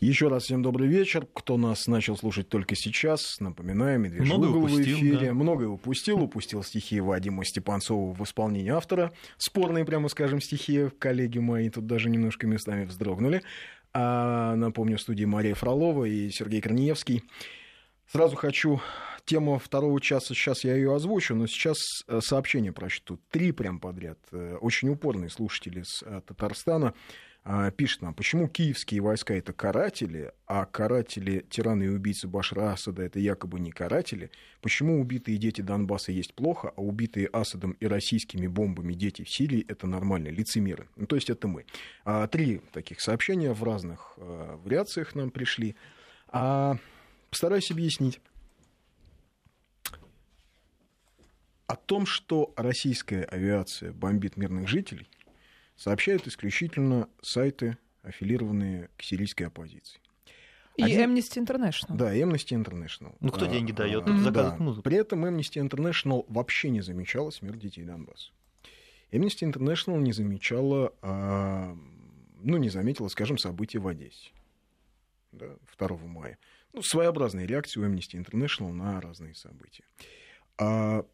Еще раз всем добрый вечер. Кто нас начал слушать только сейчас, напоминаю, Медвежий угол в эфире. Да. Многое упустил. Упустил стихи Вадима Степанцова в исполнении автора. Спорные, прямо скажем, стихи. Коллеги мои тут даже немножко местами вздрогнули. А, напомню, в студии Мария Фролова и Сергей Корнеевский. Сразу хочу тему второго часа, сейчас я ее озвучу, но сейчас э, сообщение прочту. Три прям подряд. Э, очень упорные слушатели с э, Татарстана пишет нам, почему киевские войска это каратели, а каратели, тираны и убийцы Башара Асада это якобы не каратели, почему убитые дети Донбасса есть плохо, а убитые Асадом и российскими бомбами дети в Сирии это нормально, лицемеры. Ну, то есть это мы. А, три таких сообщения в разных а, вариациях нам пришли. А, постараюсь объяснить. О том, что российская авиация бомбит мирных жителей, сообщают исключительно сайты, аффилированные к сирийской оппозиции. И Один... Amnesty International. Да, Amnesty International. Ну, кто а, деньги дает? А, заказывает да. музыку. При этом Amnesty International вообще не замечала смерть детей Донбасса. Amnesty International не замечала, а, ну, не заметила, скажем, события в Одессе да, 2 мая. Ну, своеобразная реакция у Amnesty International на разные события. А,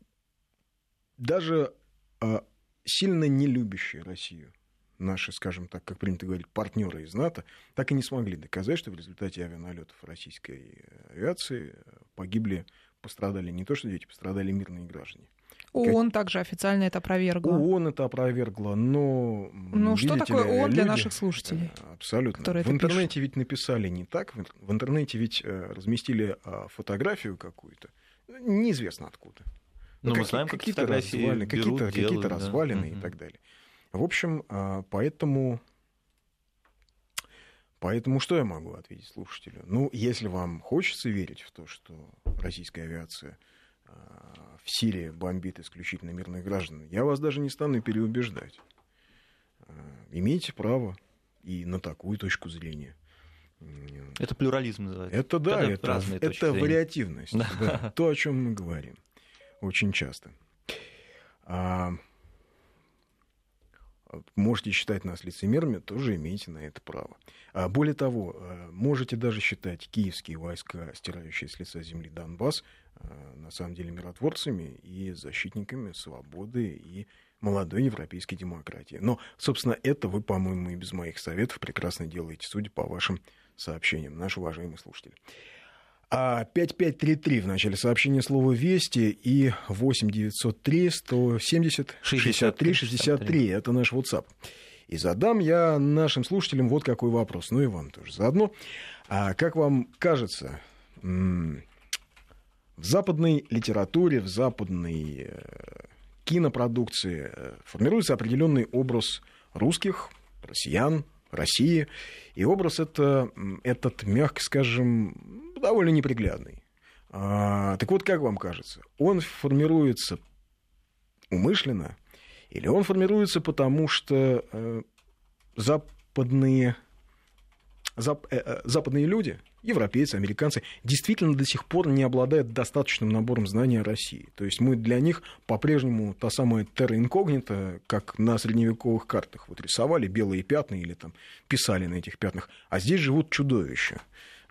даже а, сильно не любящие Россию, наши, скажем так, как принято говорить, партнеры из НАТО, так и не смогли доказать, что в результате авианалетов российской э, авиации э, погибли, пострадали не то что дети, пострадали мирные граждане. ООН как... также официально это опровергла. ООН это опровергла, но... Ну, что такое ООН люди... для наших слушателей? Э, абсолютно. В интернете пишут? ведь написали не так, в интернете ведь разместили а, фотографию какую-то, неизвестно откуда. Ну, мы знаем, какие-то развалины, какие-то, какие-то развалины да. и так далее. В общем, а, поэтому, поэтому что я могу ответить слушателю? Ну, если вам хочется верить в то, что российская авиация а, в Сирии бомбит исключительно мирных граждан, я вас даже не стану переубеждать. А, имейте право и на такую точку зрения. Это плюрализм называется. Это да, это, это вариативность. Да. Да, то, о чем мы говорим очень часто. А, можете считать нас лицемерами, тоже имеете на это право. А более того, а, можете даже считать киевские войска, стирающие с лица земли Донбасс, а, на самом деле миротворцами и защитниками свободы и молодой европейской демократии. Но, собственно, это вы, по-моему, и без моих советов прекрасно делаете, судя по вашим сообщениям, наши уважаемые слушатели. А 5533 в начале сообщения слова «Вести» и 8903 170 63 63. Это наш WhatsApp. И задам я нашим слушателям вот какой вопрос, ну и вам тоже заодно. А как вам кажется, в западной литературе, в западной э, кинопродукции э, формируется определенный образ русских, россиян, России. И образ это, этот, мягко скажем, довольно неприглядный. А, так вот, как вам кажется, он формируется умышленно или он формируется потому, что э, западные, зап, э, э западные люди – европейцы, американцы, действительно до сих пор не обладают достаточным набором знаний о России. То есть мы для них по-прежнему та самая терра инкогнита, как на средневековых картах вот рисовали белые пятна или там писали на этих пятнах, а здесь живут чудовища.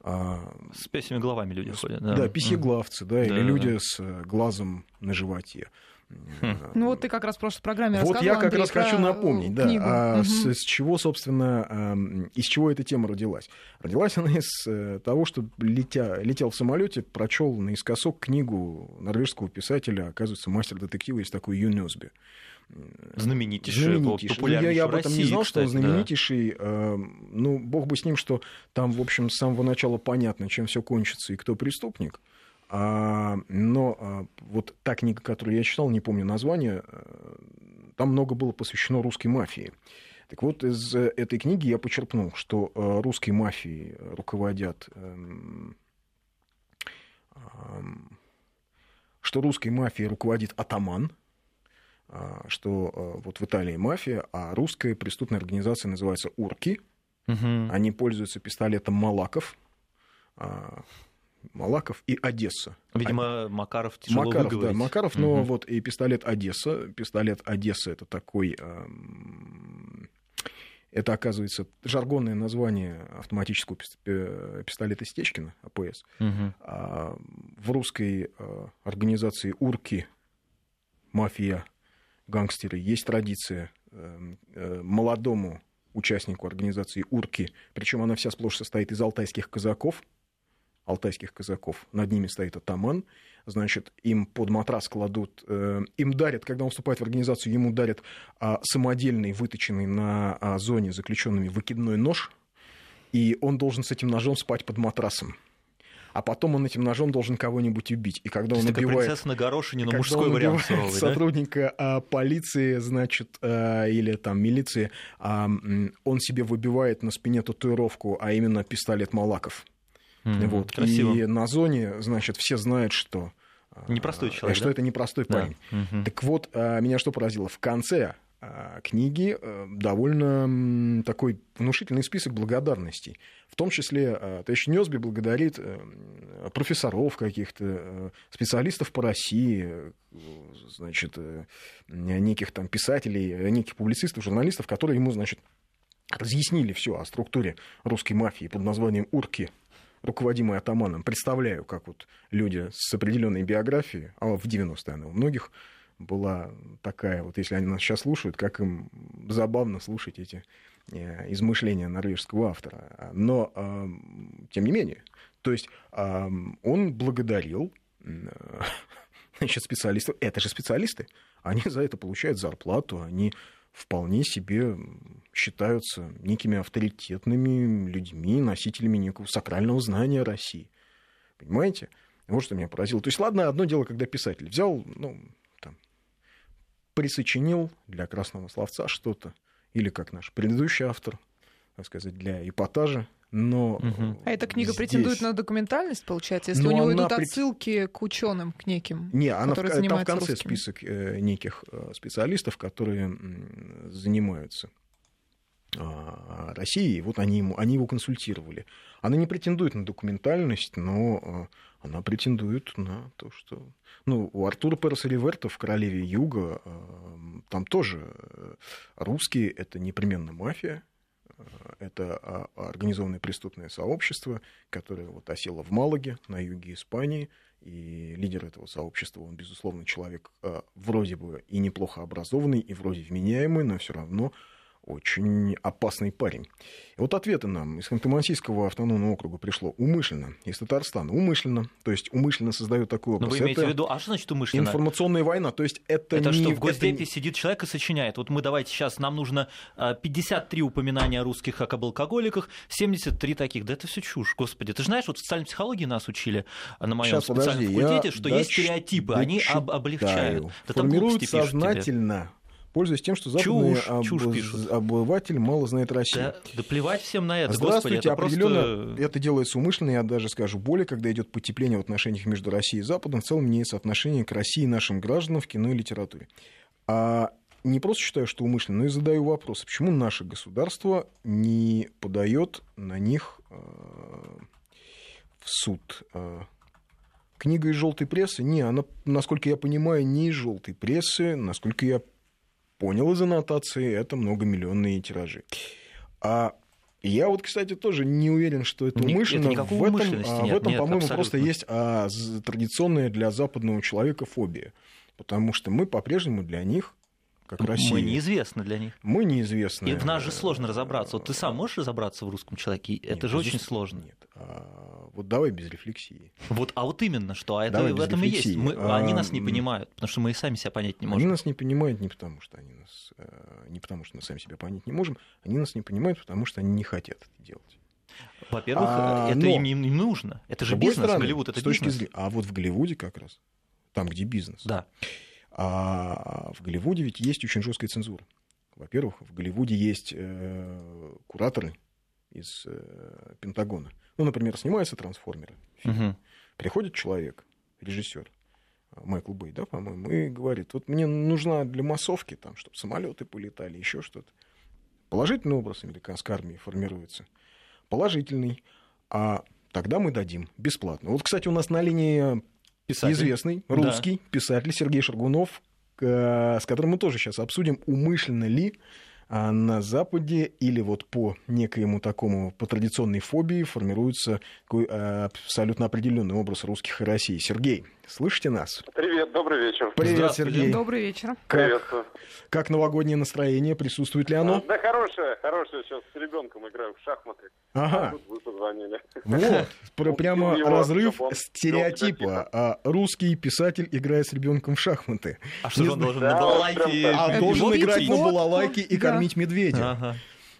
А, с песями головами люди ходят. Да, да писеглавцы, да, да, или да, люди да. с глазом на животе. Хм. Ну вот ты как раз в прошлой программе Вот я как Андрей, раз хочу напомнить, да, а угу. с, с чего, собственно, из чего эта тема родилась. Родилась она из э, того, что летя, летел в самолете, прочел наискосок книгу норвежского писателя, оказывается, мастер детектива есть такой Ю. Знаменитейший, знаменитейший. Ну, я, я об этом России, не знал, кстати, что он знаменитейший. Да. Э, ну, бог бы с ним, что там, в общем, с самого начала понятно, чем все кончится и кто преступник. А, но а, вот та книга, которую я читал, не помню название, э, там много было посвящено русской мафии. Так вот, из этой книги я почерпнул, что э, русской мафией руководят эм, эм, что русской мафией руководит атаман, а, что э, вот в Италии мафия, а русская преступная организация называется Урки. Угу. Они пользуются пистолетом Малаков. Малаков и Одесса. Видимо, Макаров тяжело Макаров, выговорить. Да, Макаров, но угу. вот и пистолет Одесса. Пистолет Одесса это такой... Эм, Это, оказывается, жаргонное название автоматического пистолета Стечкина, АПС. Угу. А в русской организации «Урки», мафия, гангстеры, есть традиция молодому участнику организации «Урки», причем она вся сплошь состоит из алтайских казаков, алтайских казаков, над ними стоит атаман, значит, им под матрас кладут, э, им дарят, когда он вступает в организацию, ему дарят э, самодельный, выточенный на э, зоне заключенными выкидной нож, и он должен с этим ножом спать под матрасом а потом он этим ножом должен кого-нибудь убить. И когда он убивает... принцесса на горошине, но мужской вариант суровый, сотрудника да? полиции, значит, а, или там милиции, а, он себе выбивает на спине татуировку, а именно пистолет Малаков. Mm-hmm, вот. Красиво. И на зоне, значит, все знают, что... А, непростой человек, Что да? это непростой парень. Да. Mm-hmm. Так вот, меня что поразило? В конце а, книги э, довольно такой внушительный список благодарностей. В том числе а, товарищ Нёсби благодарит э, профессоров каких-то, э, специалистов по России, значит, неких там писателей, неких публицистов, журналистов, которые ему, значит, разъяснили все о структуре русской мафии под названием «Урки», руководимой атаманом. Представляю, как вот люди с определенной биографией, а в 90-е она у многих, была такая, вот если они нас сейчас слушают, как им забавно слушать эти э, измышления норвежского автора. Но, тем не менее, то есть он благодарил значит, специалистов. Это же специалисты. Они за это получают зарплату, они вполне себе считаются некими авторитетными людьми, носителями некого сакрального знания России. Понимаете? Вот что меня поразило. То есть, ладно, одно дело, когда писатель взял, ну, присочинил для красного словца что-то, или как наш предыдущий автор, так сказать, для эпатажа, но угу. А эта книга здесь... претендует на документальность, получается, если но у него идут прет... отсылки к ученым, к неким, Не, она которые в, там в конце русскими. список э, неких э, специалистов, которые занимаются а, Россией, вот они, ему, они его консультировали. Она не претендует на документальность, но э, она претендует на то, что... Ну, у Артура Переса Риверта в «Королеве Юга» там тоже русские — это непременно мафия, это а, организованное преступное сообщество, которое вот осело в Малаге, на юге Испании, и лидер этого сообщества, он, безусловно, человек а, вроде бы и неплохо образованный, и вроде вменяемый, но все равно очень опасный парень. И вот ответы нам из Ханты-Мансийского автономного округа пришло умышленно, из Татарстана умышленно, то есть умышленно создают такой образ. Но вы имеете это в виду, а что значит умышленно? Информационная война, то есть это Это не... что, в Госдепе это... сидит человек и сочиняет. Вот мы давайте сейчас, нам нужно 53 а, упоминания о русских как об алкоголиках, 73 таких. Да это все чушь, господи. Ты же знаешь, вот в социальной психологии нас учили а, на моем специальном подожди, факультете, что есть стереотипы, они об, облегчают. Да Формируют сознательно пользуясь тем, что западный чушь, об... чушь обыватель мало знает Россию. Да, да плевать всем на это. Здравствуйте, Господи, это определенно просто... это делается умышленно, я даже скажу более, когда идет потепление в отношениях между Россией и Западом, в целом меняется отношение к России и нашим гражданам в кино и литературе. А не просто считаю, что умышленно, но и задаю вопрос, почему наше государство не подает на них э, в суд э, книга из желтой прессы? Не, она, насколько я понимаю, не из желтой прессы, насколько я понял из аннотации, это многомиллионные тиражи. А я вот, кстати, тоже не уверен, что это умышленно. Это в этом, а, в этом по-моему, просто есть а, традиционная для западного человека фобия. Потому что мы по-прежнему для них как Россия. Мы неизвестны для них. Мы неизвестны. И в нас же сложно разобраться. Вот ты сам можешь разобраться в русском человеке? Это нет, же очень сложно. Нет. Вот давай без рефлексии. Вот, а вот именно что, а это давай в этом и есть. Мы, а, они нас не понимают, потому что мы и сами себя понять не можем. Они нас не понимают не потому, что они нас, э, не потому, что мы сами себя понять не можем, они нас не понимают, потому что они не хотят это делать. Во-первых, а, это им не нужно. Это же бизнес, стороны, Голливуд это бизнес. Зрения, а вот в Голливуде как раз, там, где бизнес. Да. А в Голливуде ведь есть очень жесткая цензура. Во-первых, в Голливуде есть э, кураторы из э, Пентагона. Ну, например, снимаются трансформеры. Угу. Приходит человек, режиссер, Майкл Бэй, да, по-моему, и говорит: вот мне нужна для массовки, там, чтобы самолеты полетали, еще что-то. Положительный образ американской армии формируется. Положительный. А тогда мы дадим бесплатно. Вот, кстати, у нас на линии писатель. известный русский да. писатель Сергей Шаргунов, с которым мы тоже сейчас обсудим, умышленно ли а на Западе или вот по некоему такому, по традиционной фобии формируется такой а, абсолютно определенный образ русских и России. Сергей, слышите нас? Привет, добрый вечер. Привет, Сергей. Добрый вечер. Как, как новогоднее настроение? Присутствует ли оно? Да, хорошее, хорошее. Сейчас с ребенком играю в шахматы. Ага. А тут вы позвонили. Вот, прямо разрыв стереотипа. А русский писатель играет с ребенком в шахматы. А что он должен на балалайке? А должен играть на балалайке и кормить медведя.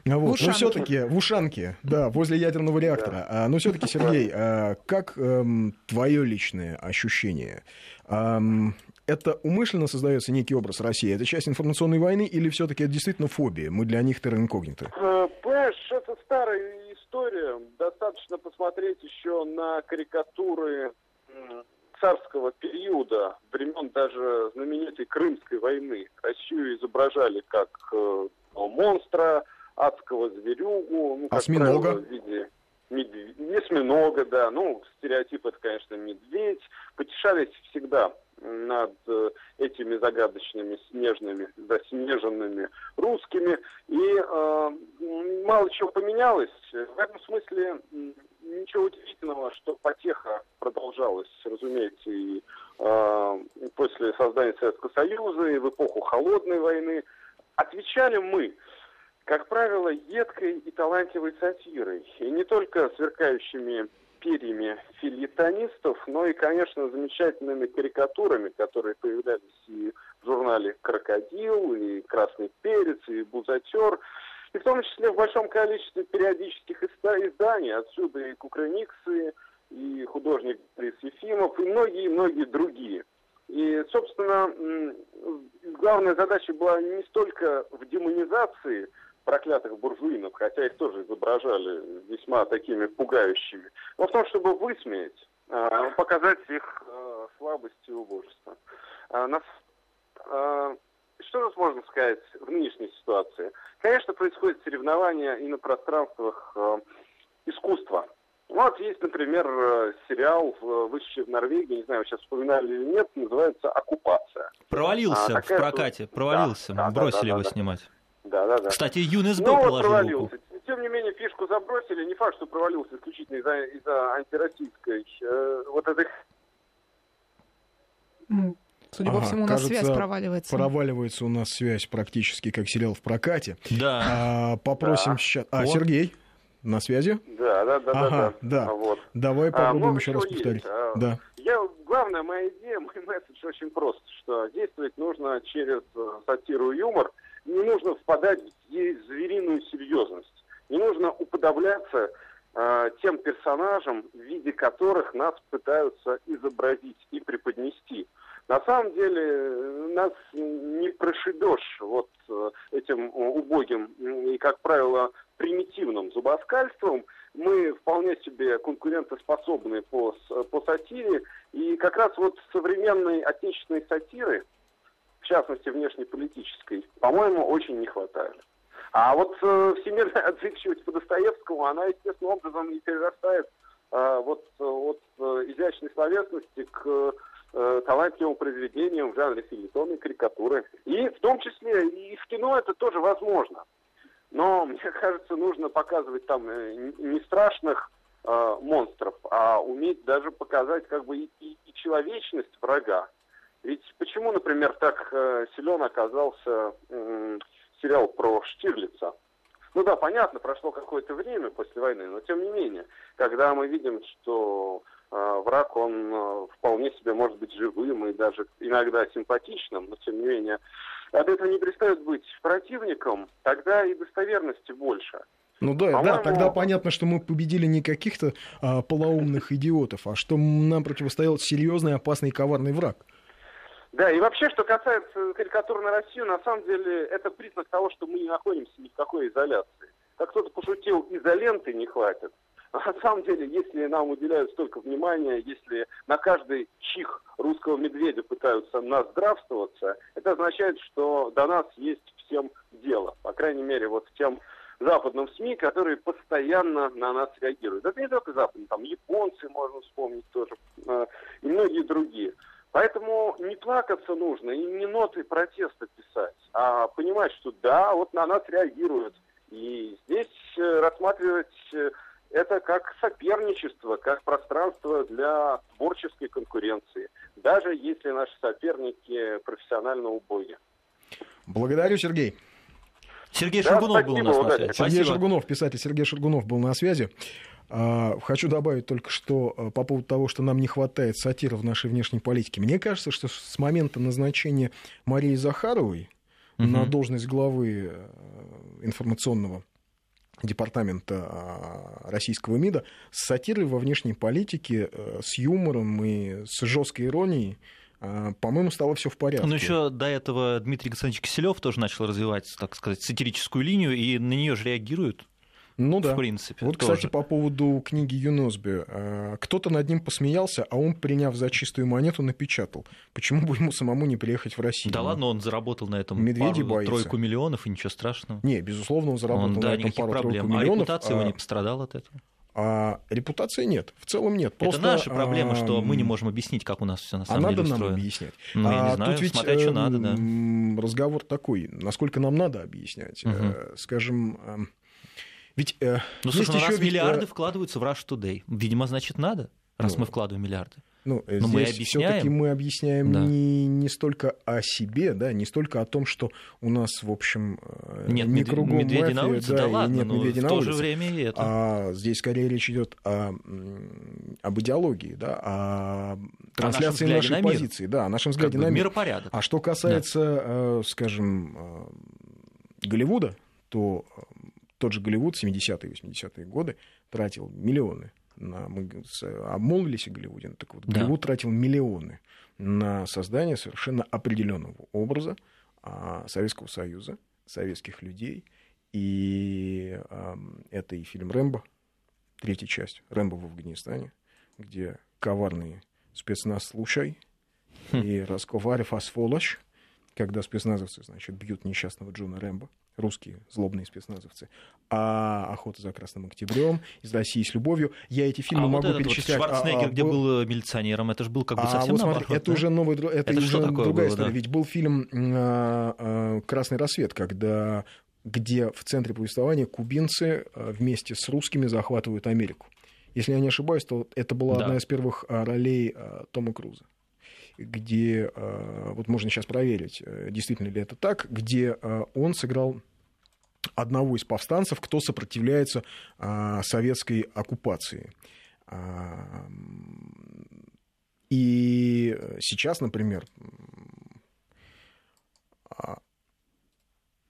Вот. В Но все-таки в ушанке, да, возле ядерного реактора. Да. А, но все-таки, Сергей, а, как эм, твое личное ощущение? Это умышленно создается некий образ России? Это часть информационной войны или все-таки это действительно фобия? Мы для них терра инкогнито? Э, понимаешь, это старая история. Достаточно посмотреть еще на карикатуры царского периода, времен даже знаменитой Крымской войны. Россию изображали как э, монстра, адского зверюгу, ну, как Осьминога? правило, в виде медведь, осьминога, да, ну, стереотип это, конечно, медведь. Потешались всегда над э, этими загадочными, снежными, заснеженными русскими. И э, мало чего поменялось. В этом смысле ничего удивительного, что потеха продолжалась, разумеется, и э, после создания Советского Союза, и в эпоху Холодной войны. Отвечали мы как правило, едкой и талантливой сатирой. И не только сверкающими перьями филитонистов, но и, конечно, замечательными карикатурами, которые появлялись и в журнале «Крокодил», и «Красный перец», и «Бузатер», и в том числе в большом количестве периодических изданий, отсюда и «Кукрыниксы», и художник Борис Ефимов, и многие-многие другие. И, собственно, главная задача была не столько в демонизации проклятых буржуинов, хотя их тоже изображали весьма такими пугающими, но в том, чтобы высмеять, а, показать их а, слабость и убожество. А, что же можно сказать в нынешней ситуации? Конечно, происходит соревнование и на пространствах искусства. Вот есть, например, сериал, вышедший в Норвегии, не знаю, вы сейчас вспоминали или нет, называется «Оккупация». Провалился а, в прокате, провалился, да, бросили да, да, его да, снимать. Да, да, да. Кстати, ЮНЕСБ ну, вот провалился. Руку. Тем не менее, фишку забросили. Не факт, что провалился исключительно из-за из антироссийской э, вот этой... Судя ага, по всему, у нас кажется, связь проваливается. Проваливается у нас связь практически как сериал в прокате. Да. А, попросим да. сейчас... А, вот. Сергей, на связи? Да, да, да. Ага, да. да. Вот. Давай попробуем а, еще раз повторить. А, да. Я, главная моя идея, мой месседж очень прост, что действовать нужно через э, сатиру и юмор – не нужно впадать в звериную серьезность. Не нужно уподобляться э, тем персонажам, в виде которых нас пытаются изобразить и преподнести. На самом деле э, нас не прошибешь вот э, этим убогим и, как правило, примитивным зубоскальством. Мы вполне себе конкурентоспособны по, по сатире. И как раз вот современной отечественной сатиры, в частности внешнеполитической, по-моему, очень не хватает. А вот э, всемирная отзывчивость по Достоевскому, она естественным образом не перерастает э, вот от э, изящной словесности к э, талантливым произведениям в жанре филитона и карикатуры. И в том числе и в кино это тоже возможно. Но, мне кажется, нужно показывать там э, не страшных э, монстров, а уметь даже показать как бы и, и, и человечность врага. Ведь почему, например, так э, силен оказался э, сериал про Штирлица? Ну да, понятно, прошло какое-то время после войны, но тем не менее, когда мы видим, что э, враг, он э, вполне себе может быть живым и даже иногда симпатичным, но тем не менее, от этого не перестает быть противником, тогда и достоверности больше. Ну да, да, тогда понятно, что мы победили не каких-то а, полоумных идиотов, а что нам противостоял серьезный, опасный и коварный враг. Да, и вообще, что касается карикатур на Россию, на самом деле это признак того, что мы не находимся ни в какой изоляции. Как кто-то пошутил, изоленты не хватит. А на самом деле, если нам уделяют столько внимания, если на каждый чих русского медведя пытаются нас здравствоваться, это означает, что до нас есть всем дело. По крайней мере, вот тем западным СМИ, которые постоянно на нас реагируют. Это не только западные, там японцы можно вспомнить тоже, э, и многие другие. Поэтому не плакаться нужно и не ноты протеста писать. а понимать, что да, вот на нас реагируют. И здесь э, рассматривать э, это как соперничество, как пространство для творческой конкуренции, даже если наши соперники профессионально убоги. Благодарю, Сергей. Сергей да, Шаргунов был у нас на связи. Сергей спасибо. Шаргунов, писатель Сергей Шаргунов был на связи. А, хочу добавить только что а, по поводу того, что нам не хватает сатира в нашей внешней политике. Мне кажется, что с момента назначения Марии Захаровой угу. на должность главы э, информационного департамента а, российского МИДа с сатирой во внешней политике, э, с юмором и с жесткой иронией по-моему, стало все в порядке. Но еще до этого Дмитрий Александрович Киселев тоже начал развивать, так сказать, сатирическую линию, и на нее же реагируют. Ну да. В принципе. Вот, тоже. кстати, по поводу книги Юносби. Э, кто-то над ним посмеялся, а он, приняв за чистую монету, напечатал. Почему бы ему самому не приехать в Россию? Да ну, ладно, он заработал на этом Медведи пару, боится. тройку миллионов, и ничего страшного. Не, безусловно, он заработал он, да, на этом пару-тройку а миллионов. А репутация а... его не пострадала от этого? А репутации нет. В целом нет. Просто, это наша проблема, а... что мы не можем объяснить, как у нас все на самом а деле надо устроено. нам объяснять. Ну, я не знаю, тут ведь, смотря, что надо, да. Разговор такой, насколько нам надо объяснять. Угу. Скажем, ведь, э, ну, слушай, ну, раз ведь, миллиарды э... вкладываются в Rush Today, видимо, значит, надо, раз ну, мы вкладываем миллиарды. Ну, Но здесь мы все-таки мы объясняем да. не, не столько о себе, да, не столько о том, что у нас, в общем, э, нет, не кругом медведи мафия, на улице, да, да ладно, нет медведи на в то улице, же время и это. А здесь скорее речь идет о, об идеологии, да, о трансляции о нашей на позиции, да, о нашем взгляде как на мир. Миропорядок. А что касается, да. Э, скажем, Голливуда, то тот же Голливуд 70-е, 80-е годы тратил миллионы. Мы обмолвились о Голливуде, так вот, Голливуд да. тратил миллионы на создание совершенно определенного образа а, Советского Союза, советских людей. И это и фильм «Рэмбо», третья часть «Рэмбо в Афганистане», где коварный спецназ «Случай» хм. и «Расковарев Асфолош», когда спецназовцы, значит, бьют несчастного Джона Рэмбо, русские злобные спецназовцы, а «Охота за Красным Октябрем», «Из России с любовью». Я эти фильмы а могу вот перечислять. Вот Шварценеггер, а, а, где был э, милиционером, это же был как бы совсем а вот смотри, наоборот, это да? уже новый, это, это уже другая было, история. Да? Ведь был фильм а, а, «Красный рассвет», когда где в центре повествования кубинцы а, вместе с русскими захватывают Америку. Если я не ошибаюсь, то это была да. одна из первых а, ролей Тома Круза где, а, вот можно сейчас проверить, э, действительно ли это так, где а, он сыграл одного из повстанцев, кто сопротивляется а, советской оккупации. И сейчас, например,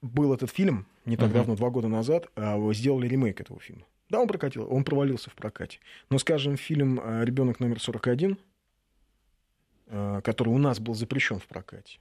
был этот фильм не так uh-huh. давно, два года назад, сделали ремейк этого фильма. Да, он прокатил, он провалился в прокате. Но, скажем, фильм Ребенок номер 41 Э, который у нас был запрещен в прокате.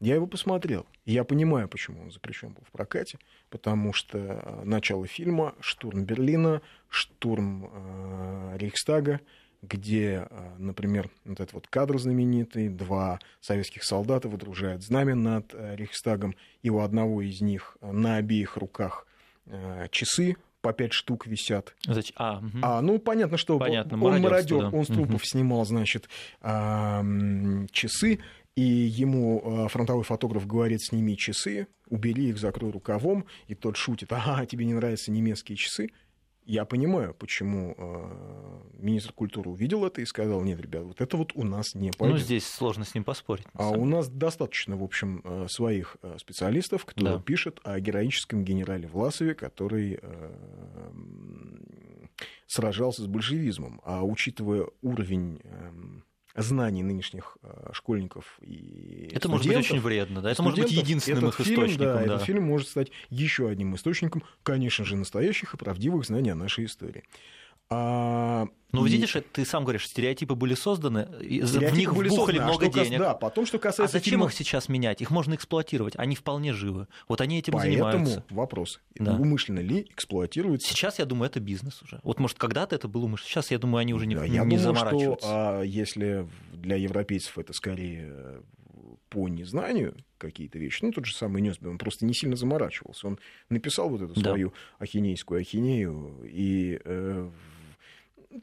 Я его посмотрел. Я понимаю, почему он запрещен был в прокате, потому что э, начало фильма штурм Берлина, штурм э, Рейхстага, где, э, например, вот этот вот кадр знаменитый, два советских солдата выдружают знамя над э, Рейхстагом, и у одного из них на обеих руках э, часы по пять штук висят. Зачем? А, угу. а, ну, понятно, что понятно, он мародер, да. он с трупов угу. снимал, значит, часы, и ему фронтовой фотограф говорит, сними часы, убери их, закрой рукавом, и тот шутит, ага, тебе не нравятся немецкие часы, я понимаю, почему э, министр культуры увидел это и сказал, нет, ребят, вот это вот у нас не пойдет. Ну, здесь сложно с ним поспорить. А у нас достаточно, в общем, э, своих э, специалистов, кто да. пишет о героическом генерале Власове, который э, сражался с большевизмом. А учитывая уровень... Э, знаний нынешних э, школьников и Это может быть очень вредно, да? Это может быть единственным их фильм, источником. Да, да, этот фильм может стать еще одним источником, конечно же, настоящих и правдивых знаний о нашей истории. А, ну, видишь, ты сам говоришь, стереотипы были созданы, стереотипы в них были вбухали созданы, а много а денег. Да, потом, что касается А зачем фильмов... их сейчас менять? Их можно эксплуатировать, они вполне живы. Вот они этим Поэтому занимаются. вопрос, да. умышленно ли эксплуатируется? Сейчас, я думаю, это бизнес уже. Вот, может, когда-то это было умышленно. Сейчас, я думаю, они уже не, да, не я думаю, заморачиваются. Что, а, если для европейцев это скорее по незнанию какие-то вещи. Ну, тот же самый Несби, он просто не сильно заморачивался. Он написал вот эту свою да. ахинейскую ахинею, и э,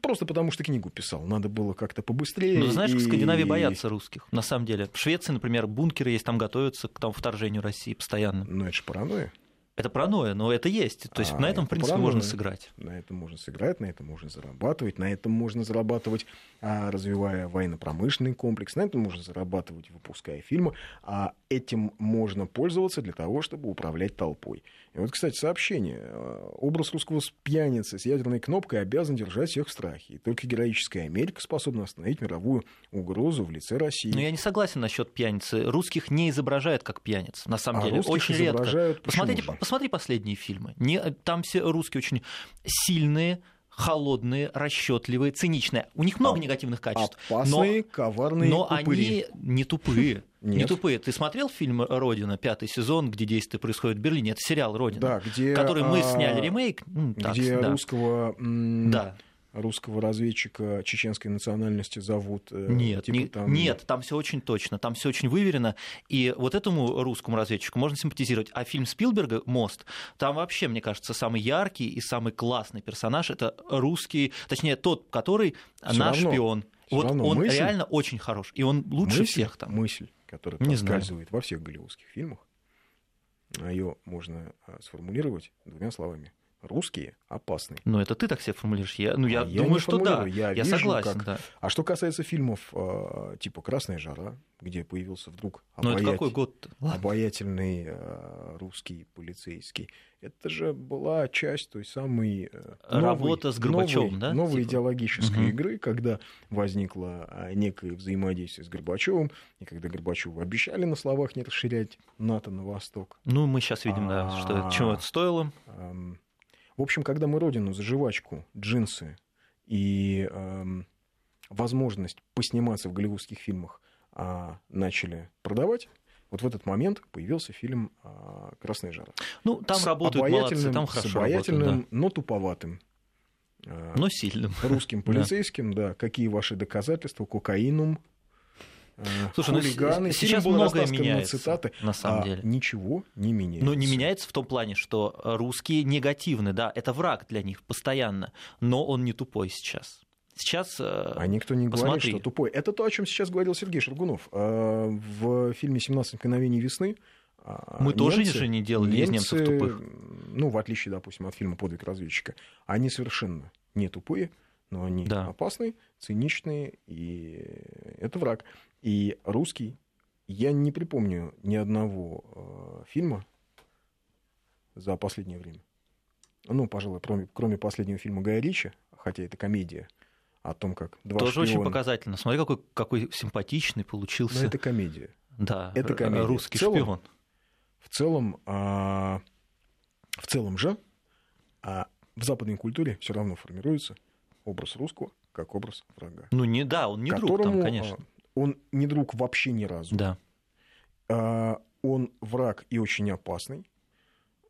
Просто потому что книгу писал. Надо было как-то побыстрее. Ну, знаешь, и... в Скандинавии боятся русских, на самом деле. В Швеции, например, бункеры есть, там готовятся к там, вторжению России постоянно. Ну, это же паранойя. Это паранойя, но это есть. То есть а, на этом, в принципе, паранойя. можно сыграть. На этом можно сыграть, на этом можно зарабатывать, на этом можно зарабатывать, а, развивая военно-промышленный комплекс, на этом можно зарабатывать, выпуская фильмы, а этим можно пользоваться для того, чтобы управлять толпой. И вот, кстати, сообщение. Э, образ русского пьяницы с ядерной кнопкой обязан держать всех в страхе. И только героическая Америка способна остановить мировую угрозу в лице России. Но я не согласен насчет пьяницы. Русских не изображают как пьяниц, на самом а деле. Очень редко. Посмотрите, посмотри последние фильмы. Не, там все русские очень сильные, холодные, расчетливые, циничные. У них много а, негативных качеств. Опасные, но, коварные, Но тупыри. они не тупые. Нет. Не тупые. Ты смотрел фильм «Родина», пятый сезон, где действие происходит в Берлине? Это сериал «Родина», да, где, который мы а, сняли ремейк. Где так, русского... Да русского разведчика чеченской национальности зовут? Э, нет, типа, не, там... нет, там все очень точно, там все очень выверено. И вот этому русскому разведчику можно симпатизировать. А фильм Спилберга «Мост», там вообще, мне кажется, самый яркий и самый классный персонаж это русский, точнее, тот, который всё наш равно, шпион. Вот он мысль, реально очень хорош, и он лучше мысль, всех там. Мысль, которая проскальзывает во всех голливудских фильмах, ее можно а, сформулировать двумя словами – русские опасны. Ну, это ты так себе формулируешь. Я, ну, я, а думаю, что да. Я, я вижу, согласен. Как... Да. А что касается фильмов э, типа «Красная жара», где появился вдруг обаят... какой год обаятельный э, русский полицейский, это же была часть той самой э, новой, Работа с Горбачевым, новой, да? новой типа? идеологической угу. игры, когда возникло некое взаимодействие с Горбачевым, и когда Горбачеву обещали на словах не расширять НАТО на восток. Ну, мы сейчас видим, да, что, чего это стоило. В общем, когда мы родину за жвачку, джинсы и э, возможность посниматься в голливудских фильмах э, начали продавать, вот в этот момент появился фильм э, «Красная жара». Ну, там с работают молодцы, там хорошо С обаятельным, работают, да. но туповатым. Э, но сильным. Русским полицейским, да. да. Какие ваши доказательства? Кокаинум, Э, Слушай, ну, хулиганы. Ну, сейчас многое меняется, цитаты, на самом а деле. Ничего не меняется. Но не меняется в том плане, что русские негативны, да, это враг для них постоянно, но он не тупой сейчас. Сейчас э, А никто не посмотри. говорит, что тупой. Это то, о чем сейчас говорил Сергей Шаргунов. Э, в фильме «17 мгновений весны» Мы немцы, тоже же не делали немцы, из немцев тупых. Ну, в отличие, допустим, от фильма «Подвиг разведчика». Они совершенно не тупые, но они да. опасные, циничные, и это враг. И русский, я не припомню ни одного э, фильма за последнее время. Ну, пожалуй, кроме, кроме последнего фильма Гая Ричи, хотя это комедия, о том, как два Тоже шпиона... очень показательно. Смотри, какой, какой симпатичный получился. Но это комедия. Да, это комедия. русский в целом, шпион. В целом, а, в целом же, а в западной культуре все равно формируется образ русского как образ врага. Ну, не да, он не друг там, конечно. А, он не друг вообще ни разу. Да. А, он враг и очень опасный.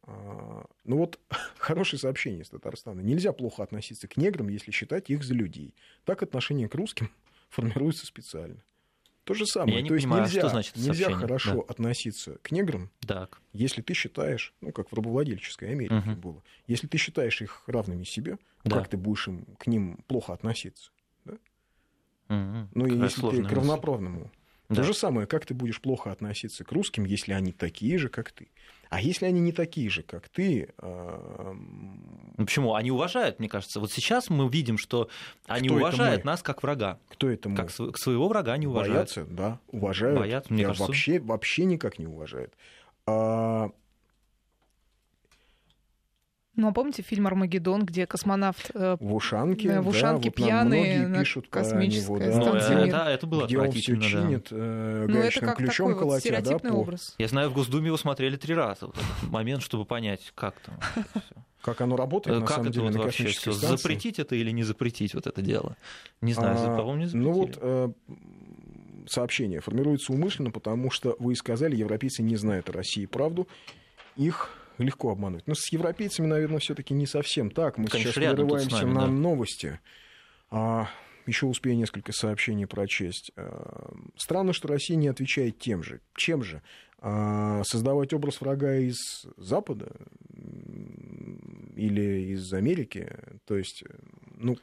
А, ну вот хорошее сообщение из Татарстана. Нельзя плохо относиться к неграм, если считать их за людей. Так отношение к русским формируется специально. То же самое. Я не То есть понимаю, нельзя, что значит нельзя хорошо да. относиться к неграм, так. если ты считаешь, ну, как в рабовладельческой Америке угу. было, если ты считаешь их равными себе, да. как ты будешь им, к ним плохо относиться? Ну, и если ты к равноправному. Да. То же самое, как ты будешь плохо относиться к русским, если они такие же, как ты. А если они не такие же, как ты... Э... Ну, почему? Они уважают, мне кажется. Вот сейчас мы видим, что они Кто уважают нас как врага. Кто это мы? Как своего врага они уважают. Боятся, да, уважают. Боятся, мне Я кажется. Вообще, вообще никак не уважают. А ну, а помните фильм «Армагеддон», где космонавт э, в ушанке, да, в ушанке да, пьяный на пишут космической него, да. станции. Да, это было где он все чинит да. э, ну, это как ключом такой колотя, вот стереотипный да, образ. Я знаю, в Госдуме его смотрели три раза. Вот этот момент, чтобы понять, как там. Как оно работает, на как самом это деле, вот на вообще все? станции. Запретить это или не запретить вот это дело? Не знаю, а, по-моему, не запретили. Ну вот э, сообщение формируется умышленно, потому что, вы и сказали, европейцы не знают о России правду. Их легко обмануть. Но с европейцами, наверное, все-таки не совсем так. Мы Конечно, сейчас прерываемся на да. новости. А, еще успею несколько сообщений прочесть. А, странно, что Россия не отвечает тем же. Чем же? А, создавать образ врага из Запада или из Америки? То есть, ну,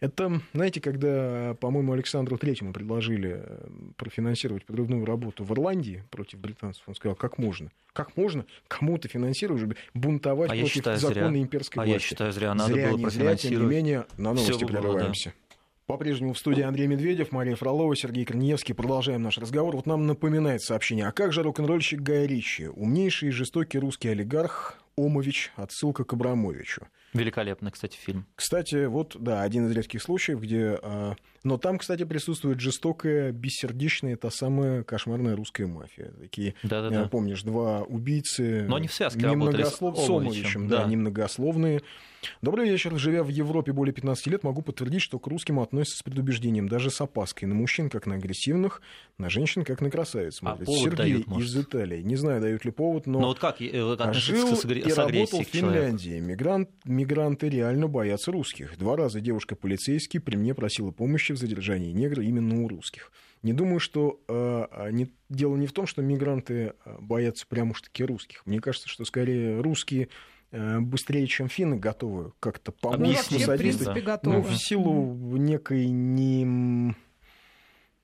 Это, знаете, когда, по-моему, Александру Третьему предложили э, профинансировать подрывную работу в Ирландии против британцев, он сказал, как можно? Как можно кому-то финансировать, бунтовать а против считаю, закона зря. имперской а власти? я считаю, зря надо зря, было не зря, тем не менее, на новости прерываемся. Да. По-прежнему в студии Андрей Медведев, Мария Фролова, Сергей Корнеевский. Продолжаем наш разговор. Вот нам напоминает сообщение. А как же рок-н-ролльщик Гай Ричи? Умнейший и жестокий русский олигарх Омович. Отсылка к Абрамовичу. Великолепный, кстати, фильм. Кстати, вот, да, один из редких случаев, где... Но там, кстати, присутствует жестокая, бессердечная, та самая кошмарная русская мафия. Такие, Да-да-да. помнишь, два убийцы... Но они в связке немногослов... с Омовичем. Да, да, немногословные. Добрый вечер. Живя в Европе более 15 лет, могу подтвердить, что к русским относятся с предубеждением, даже с опаской. На мужчин, как на агрессивных, на женщин, как на красавиц. А Сергей дают, из Италии. Не знаю, дают ли повод, но... Но вот как э, жил с, с и работал в Финляндии. Мигрант, мигранты реально боятся русских. Два раза девушка-полицейский при мне просила помощи в задержании негра именно у русских. Не думаю, что э, не, дело не в том, что мигранты э, боятся прямо уж таки русских. Мне кажется, что скорее русские Э, быстрее, чем финны, готовы как-то помочь, ну, посодействовать. Готовы. Ну, в силу некой не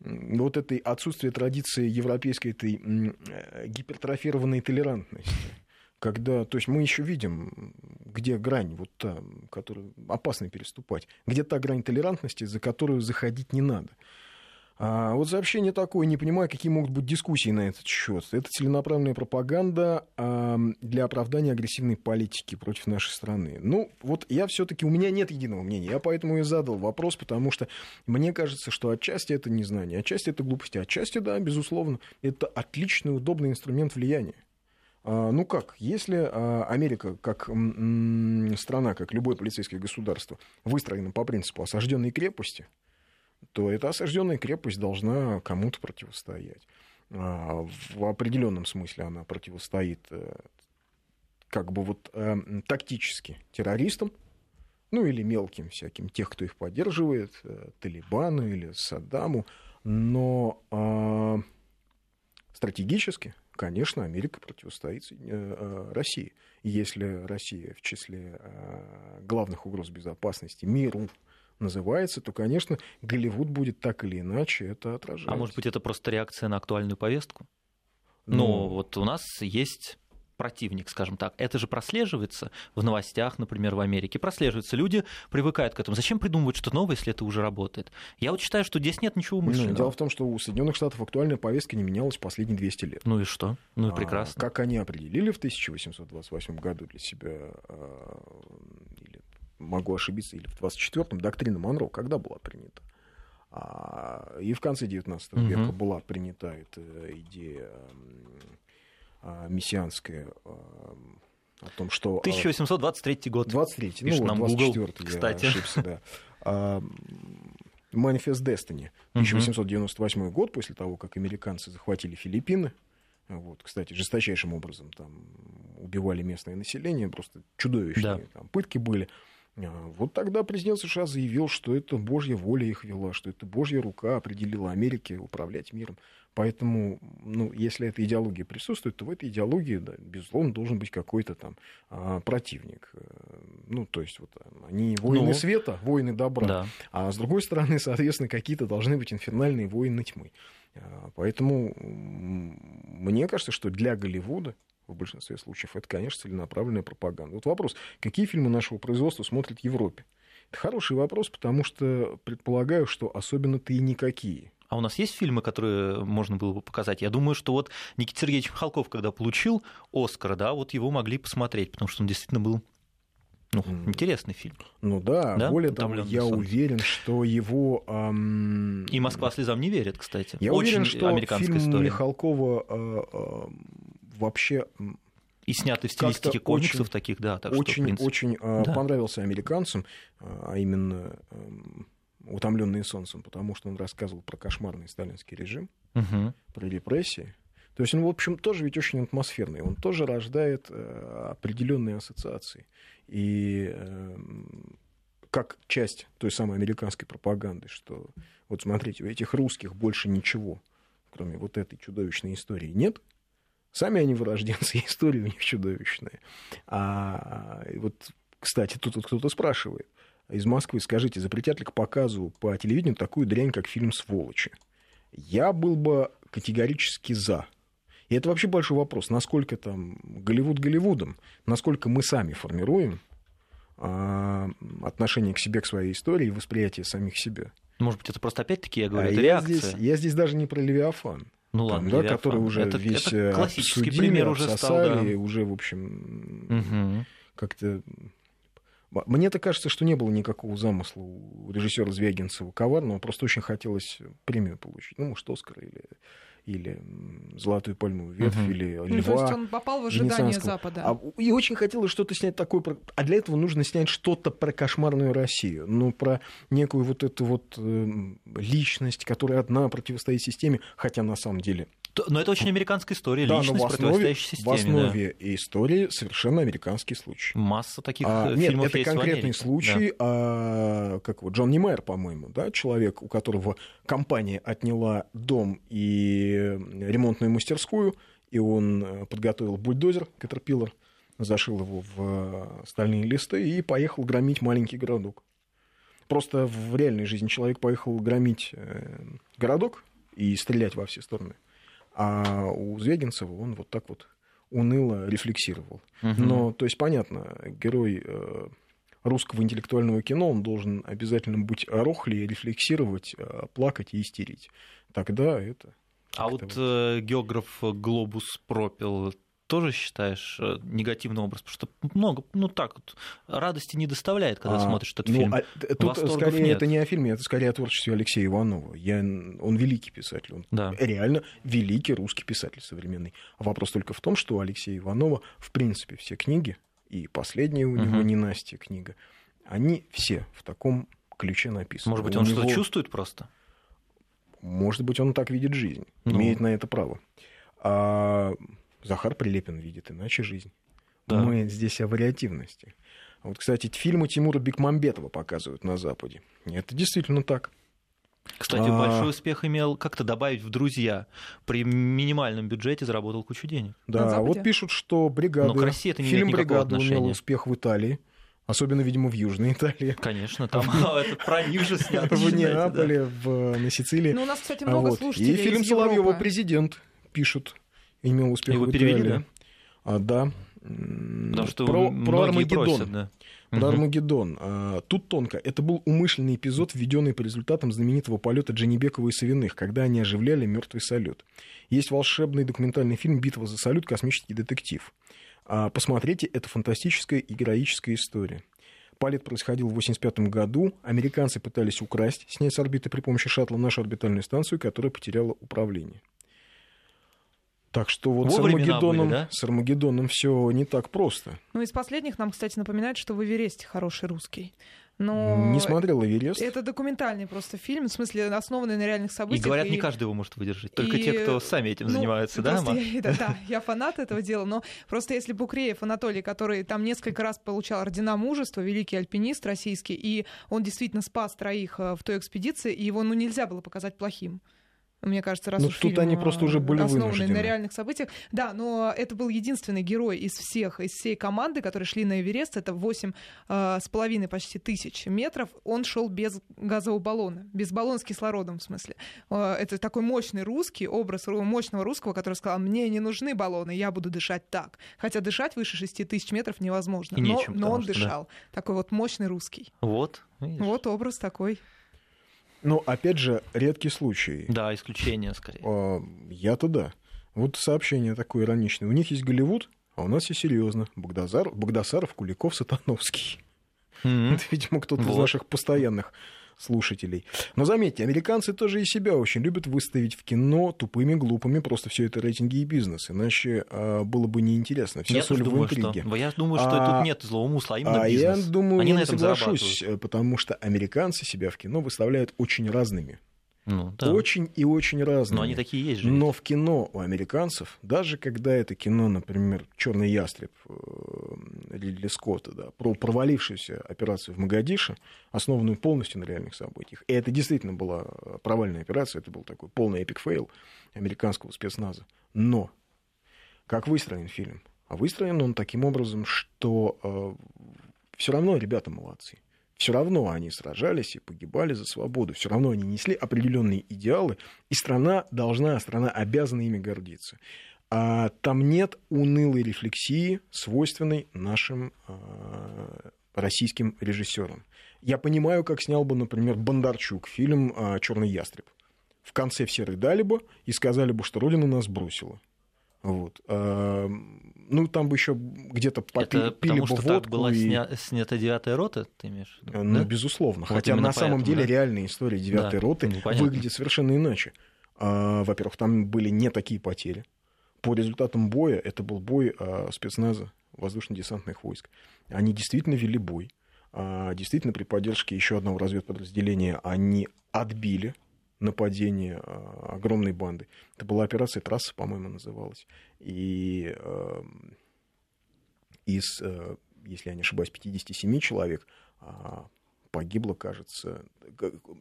вот этой отсутствия традиции европейской этой э, гипертрофированной толерантности. Когда, то есть мы еще видим, где грань, вот та, которую опасно переступать, где та грань толерантности, за которую заходить не надо. А вот сообщение такое, не понимаю, какие могут быть дискуссии на этот счет. Это целенаправленная пропаганда для оправдания агрессивной политики против нашей страны. Ну, вот я все-таки, у меня нет единого мнения, я поэтому и задал вопрос, потому что мне кажется, что отчасти это незнание, отчасти это глупости, отчасти, да, безусловно, это отличный, удобный инструмент влияния. А, ну как, если а, Америка, как страна, как любое полицейское государство, выстроена по принципу осажденной крепости, то эта осажденная крепость должна кому-то противостоять. А, в определенном смысле она противостоит э, как бы вот э, тактически террористам, ну или мелким всяким, тех, кто их поддерживает, э, Талибану или Саддаму, но стратегически, конечно, Америка противостоит э, России. И если Россия в числе э, главных угроз безопасности миру, называется, то, конечно, Голливуд будет так или иначе это отражать. А может быть, это просто реакция на актуальную повестку? Ну, ну вот у нас есть противник, скажем так. Это же прослеживается в новостях, например, в Америке. Прослеживается. Люди привыкают к этому. Зачем придумывать что-то новое, если это уже работает? Я вот считаю, что здесь нет ничего умышленного. Ну, дело в том, что у Соединенных Штатов актуальная повестка не менялась последние 200 лет. Ну и что? Ну и прекрасно. А, как они определили в 1828 году для себя, а, или могу ошибиться, или в 24-м, доктрина Монро когда была принята? А, и в конце 19 угу. века была принята эта идея а, мессианская а, о том, что... 1823 год. 23 ну, нам 24 Google, кстати. ошибся, да. А, Manifest Destiny, 1898 год, после того, как американцы захватили Филиппины, вот, кстати, жесточайшим образом там убивали местное население, просто чудовищные да. там, пытки были. А, вот тогда президент США заявил, что это Божья воля их вела, что это Божья рука определила Америке управлять миром. Поэтому, ну, если эта идеология присутствует, то в этой идеологии, да, безусловно, должен быть какой-то там а, противник. Э, ну, то есть, вот они воины ну, света, воины добра. Да. А с другой стороны, соответственно, какие-то должны быть инфернальные воины тьмы. А, поэтому мне кажется, что для Голливуда в большинстве случаев, это, конечно, целенаправленная пропаганда. Вот вопрос, какие фильмы нашего производства смотрят в Европе? Это хороший вопрос, потому что предполагаю, что особенно-то и никакие. А у нас есть фильмы, которые можно было бы показать? Я думаю, что вот Никита Сергеевич Михалков, когда получил Оскар, да, вот его могли посмотреть, потому что он действительно был ну, интересный фильм. Ну да, да? более того, я солнце. уверен, что его... Эм... И «Москва слезам не верит», кстати. Я Очень уверен, что фильм история. Михалкова э, э, вообще и снятый в стилистике комиксов очень, таких, да. Так очень, что, принципе, очень э, да. понравился американцам, а именно утомленные солнцем, потому что он рассказывал про кошмарный сталинский режим, угу. про репрессии. То есть он, в общем, тоже ведь очень атмосферный, он тоже рождает э, определенные ассоциации. И э, как часть той самой американской пропаганды, что вот смотрите, у этих русских больше ничего, кроме вот этой чудовищной истории, нет – Сами они вырожденцы, история у них чудовищная. А вот, кстати, тут вот кто-то спрашивает, из Москвы, скажите, запретят ли к показу по телевидению такую дрянь, как фильм «Сволочи»? Я был бы категорически за. И это вообще большой вопрос, насколько там Голливуд Голливудом, насколько мы сами формируем а, отношение к себе, к своей истории и восприятие самих себя. Может быть, это просто опять-таки, я говорю, а это я реакция. Здесь, я здесь даже не про Левиафан. Ну ладно, там, да, который уже это, весь это классический обсудили, пример уже стал, да. уже, в общем, угу. как-то... Мне-то кажется, что не было никакого замысла у режиссера Звягинцева коварного, просто очень хотелось премию получить. Ну, может, Оскар или или золотую пальму ветвь, угу. или льва. Ну, то есть он попал в ожидание Запада. А, и очень хотелось что-то снять такое, а для этого нужно снять что-то про кошмарную Россию, ну, про некую вот эту вот э, личность, которая одна противостоит системе, хотя на самом деле но это очень американская история, да, личность, но в основе, системе. В основе да. истории совершенно американский случай. Масса таких а, э, фильмов Нет, это конкретный случай, да. а, как вот Джон Немайер, по-моему, да, человек, у которого компания отняла дом и ремонтную мастерскую, и он э, подготовил бульдозер, Caterpillar, зашил его в э, стальные листы и поехал громить маленький городок. Просто в реальной жизни человек поехал громить городок и стрелять во все стороны. А у Звягинцева он вот так вот уныло рефлексировал. Угу. Но, то есть, понятно, герой э, русского интеллектуального кино, он должен обязательно быть рохли, рефлексировать, э, плакать и истерить. Тогда это... А вот, вот э, географ Глобус пропил тоже считаешь э, негативный образ? Потому что много, ну так вот, радости не доставляет, когда а, смотришь этот ну, фильм. А, тут Восторгов скорее нет. это не о фильме, это скорее о творчестве Алексея Иванова. Я, он великий писатель, он да. реально великий русский писатель современный. А вопрос только в том, что у Алексея Иванова, в принципе, все книги, и последняя у него угу. «Ненастья» книга, они все в таком ключе написаны. Может быть, он него... что-то чувствует просто? Может быть, он так видит жизнь, ну. имеет на это право. А Захар Прилепин видит иначе жизнь. Да. Мы здесь о вариативности. Вот, кстати, фильмы Тимура Бекмамбетова показывают на Западе. Это действительно так. Кстати, а... большой успех имел как-то добавить в друзья. При минимальном бюджете заработал кучу денег. Да, вот пишут, что бригада. Но это не фильм «Бригада» имел успех в Италии. Особенно, видимо, в Южной Италии. Конечно, там про них же снят. В Неаполе, на Сицилии. Ну, у нас, кстати, много слушателей И фильм Соловьева «Президент» пишут имел успех Его в Италии. перевели, да? А, да. Потому что про, про Армагеддон. Просят, да. Про угу. Армагеддон. А, тут тонко. Это был умышленный эпизод, введенный по результатам знаменитого полета Дженнибекова и Савиных, когда они оживляли мертвый салют. Есть волшебный документальный фильм «Битва за салют. Космический детектив». А, посмотрите, это фантастическая и героическая история. Полет происходил в 1985 году. Американцы пытались украсть, снять с орбиты при помощи шаттла нашу орбитальную станцию, которая потеряла управление. Так что вот с Армагеддоном, были, да? с Армагеддоном все не так просто. Ну, из последних нам, кстати, напоминают, что в Эвересте хороший русский. Но не смотрел Эверест. Это документальный просто фильм, в смысле, основанный на реальных событиях. И говорят, и... не каждый его может выдержать, только и... те, кто сами этим ну, занимаются, да, я, да, да, я фанат этого дела, но просто если Букреев Анатолий, который там несколько раз получал ордена мужества, великий альпинист российский, и он действительно спас троих э, в той экспедиции, и его, ну, нельзя было показать плохим. Мне кажется, раз ну, уж тут фильм они просто уже были основанный вынуждены. на реальных событиях. Да, но это был единственный герой из всех, из всей команды, которые шли на Эверест. Это 8 э, с половиной почти тысяч метров. Он шел без газового баллона, без баллона с кислородом, в смысле. Э, это такой мощный русский, образ мощного русского, который сказал, мне не нужны баллоны, я буду дышать так. Хотя дышать выше 6 тысяч метров невозможно. И нечем, но, но он что, дышал. Да. Такой вот мощный русский. Вот. Видишь? Вот образ такой. Ну, опять же, редкий случай. Да, исключение скорее. А, я-то да. Вот сообщение такое ироничное. У них есть Голливуд, а у нас все серьезно. Богдазар, Богдасаров, Куликов, Сатановский. Mm-hmm. Это, видимо, кто-то вот. из наших постоянных слушателей. Но заметьте, американцы тоже и себя очень любят выставить в кино тупыми, глупыми, просто все это рейтинги и бизнес, иначе а, было бы неинтересно. Все я соль думаю, в интриге. Что, я думаю, что а, тут нет злого умысла, а именно а бизнес. я думаю, Они я на не этом соглашусь, потому что американцы себя в кино выставляют очень разными. Ну, да. Очень и очень разные. Но они такие есть же. Но в кино у американцев, даже когда это кино, например, Черный ястреб э, Ридли Скотта, да, про провалившуюся операцию в Могадишо, основанную полностью на реальных событиях. И это действительно была провальная операция, это был такой полный epic fail американского спецназа. Но как выстроен фильм? А выстроен он таким образом, что э, все равно ребята молодцы Все равно они сражались и погибали за свободу. Все равно они несли определенные идеалы, и страна должна, страна обязана ими гордиться. А там нет унылой рефлексии, свойственной нашим э, российским режиссерам. Я понимаю, как снял бы, например, Бондарчук фильм э, Черный ястреб. В конце все рыдали бы и сказали бы, что Родина нас бросила. Вот. А, ну, там бы еще где-то попили Это потому, бы что водку. так была и... сня... снята девятая рота, ты имеешь в виду? Ну, да? безусловно. Вот Хотя на именно самом поэтому, деле да? реальная история девятой Да, роты ну, понятно. выглядит совершенно иначе. А, во-первых, там были не такие потери. По результатам боя, это был бой а, спецназа воздушно-десантных войск. Они действительно вели бой. А, действительно, при поддержке еще одного разведподразделения они отбили нападение а, огромной банды. Это была операция «Трасса», по-моему, называлась. И э, из, э, если я не ошибаюсь, 57 человек погибло, кажется,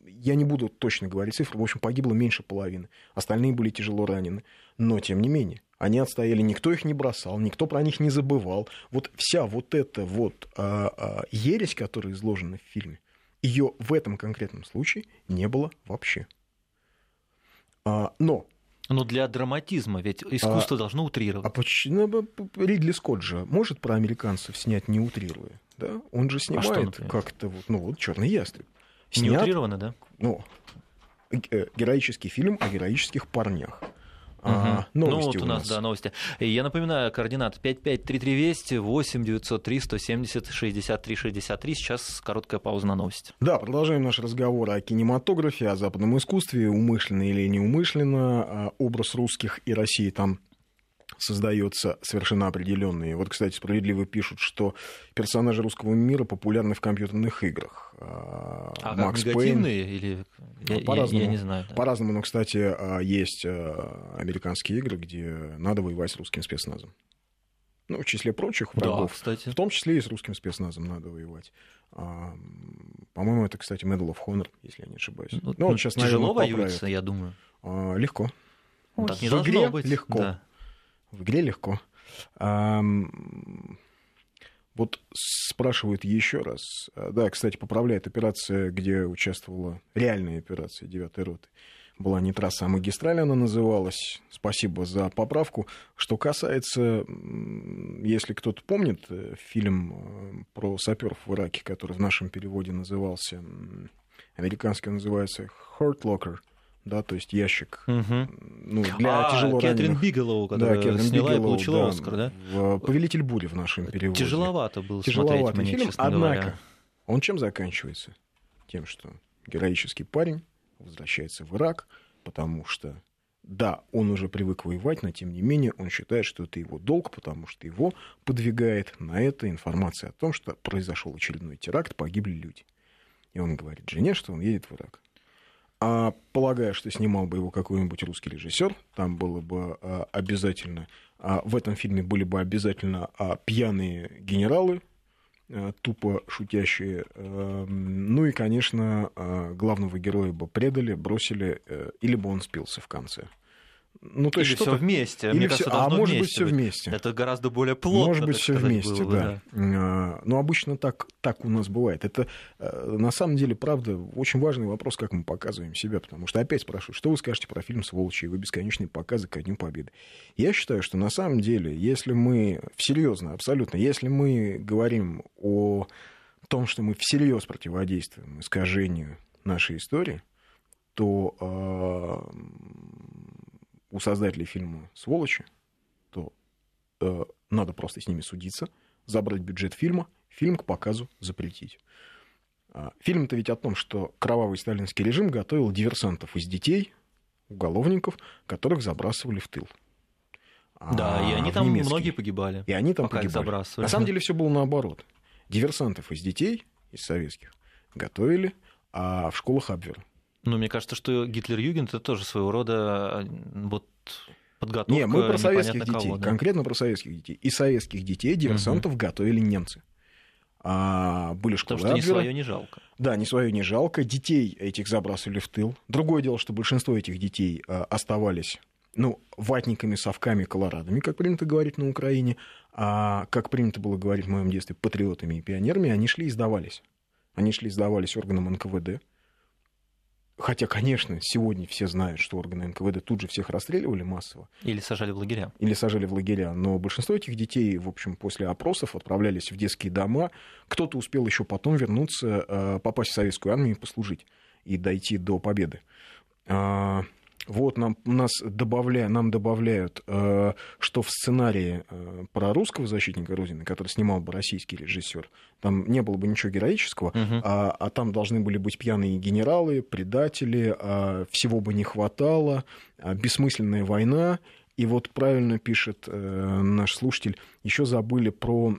я не буду точно говорить цифры, в общем, погибло меньше половины. Остальные были тяжело ранены. Но, тем не менее, они отстояли, никто их не бросал, никто про них не забывал. Вот вся вот эта вот а, а, ересь, которая изложена в фильме, ее в этом конкретном случае не было вообще. А, но Ну, для драматизма, ведь искусство должно а утрировать. почему ну, Ридли Скотт же может про американцев снять не утрируя, да? Он же что, снимает например? как-то вот, ну вот Черный ястреб. Не Снят, утрировано, да? ну, э, героический фильм о героических парнях. А, Мгм. новости ну, вот у нас, да, новости. Я напоминаю, координаты 553320 8 903 170 63 63. Сейчас короткая пауза на новости. Да, продолжаем наш разговор о кинематографе, о западном искусстве, умышленно или неумышленно. А Образ русских и России там создается совершенно определенный. Вот, кстати, справедливо пишут, что персонажи русского мира популярны в компьютерных играх. А, А Макс как Пейн, негативные или... Я, я- по-разному. я не знаю. да. По-разному, но, кстати, а, есть а, американские игры, где надо воевать с русским спецназом. Ну, в числе прочих Да, врагов. кстати. В том числе и с русским спецназом надо воевать. А, По-моему, это, кстати, Medal of Honor, если я не ошибаюсь. Ну, Ну, вот сейчас, тяжело наверное, воюется, поправят. я думаю. А, Легко. Ну, Ой, так не в игре быть. легко. Да. В игре легко. Ам, Вот спрашивают еще раз. А, Да, кстати, поправляет операция, где участвовала реальная операция 9 роты. Была не трасса, а магистраль она называлась. Спасибо за поправку. Что касается, если кто-то помнит, э, фильм э, про саперов в Ираке, который в нашем переводе назывался, американский называется Hurt Locker, да, то есть ящик Мгм. ну, для а, тяжело Кэтрин раненых. Биглоу, Да, которая Кэтрин сняла и Бигелоу, получила да, Оскар, да? в «Повелитель бури» в нашем переводе. Тяжеловато было Тяжеловатый смотреть мне, фильм, честно однако говоря. он чем заканчивается? Тем, что героический парень возвращается в Ирак, потому что, да, он уже привык воевать, но тем не менее он считает, что это его долг, потому что его подвигает на это информация о том, что произошел очередной теракт, погибли люди. И он говорит жене, что он едет в Ирак. А полагая, что снимал бы его какой-нибудь русский режиссер, там было бы а, обязательно, а, в этом фильме были бы обязательно а, пьяные генералы, а, тупо шутящие. а, Ну и, конечно, а, главного героя бы предали, бросили, э, или бы он спился в конце. Ну, то есть Или все вместе. или Мне всё- кажется, а может быть все вместе. Это гораздо более плотно. Может быть, все сказать, вместе, было бы, да. А, Но обычно так, так у нас бывает. Это э, на самом деле, правда, очень важный вопрос, как мы показываем себя. Потому что опять спрашивают, что вы скажете про фильм «Сволочи» и его бесконечные показы ко Дню Победы. Я считаю, что на самом деле, если мы, серьезно, абсолютно, если мы говорим о том, что мы всерьез противодействуем искажению нашей истории, то а, у создателей фильма «Сволочи» то э, надо просто с ними судиться, забрать бюджет фильма, фильм к показу запретить. А, Фильм-то ведь о том, что кровавый сталинский режим готовил диверсантов из детей, уголовников, которых забрасывали в тыл. Да, А, и они в там немецкий. многие погибали. И они там пока погибали. забрасывали. На самом деле все было наоборот. Диверсантов из детей, из советских, готовили, а в школах обвер. Ну, мне кажется, что Гитлер-Югент это тоже своего рода э, вот подготовка Не, мы про советских детей, кого, да. конкретно про советских детей. И советских детей диверсантов готовили немцы. А, были школы Потому что не Абвера. свое не жалко. Да, не свое не жалко. Детей этих забрасывали в тыл. Другое дело, что большинство этих детей а, оставались ну, ватниками, совками, колорадами, как принято говорить на Украине, а как принято было говорить в моем детстве, патриотами и пионерами, они шли и сдавались. Они шли, сдавались органам НКВД. Хотя, конечно, сегодня все знают, что органы НКВД тут же всех расстреливали массово. Или сажали в лагеря. Или сажали в лагеря. Но большинство этих детей, в общем, после опросов отправлялись в детские дома. Кто-то успел еще потом вернуться, э, попасть в советскую армию и послужить и дойти до победы. А, вот нам, нас добавля, нам добавляют, э, что в сценарии э, про русского защитника Родины, который снимал бы российский режиссер, там не было бы ничего героического, угу. а, а там должны были быть пьяные генералы, предатели, а, всего бы не хватало, а, бессмысленная война. И вот правильно пишет э, наш слушатель, еще забыли про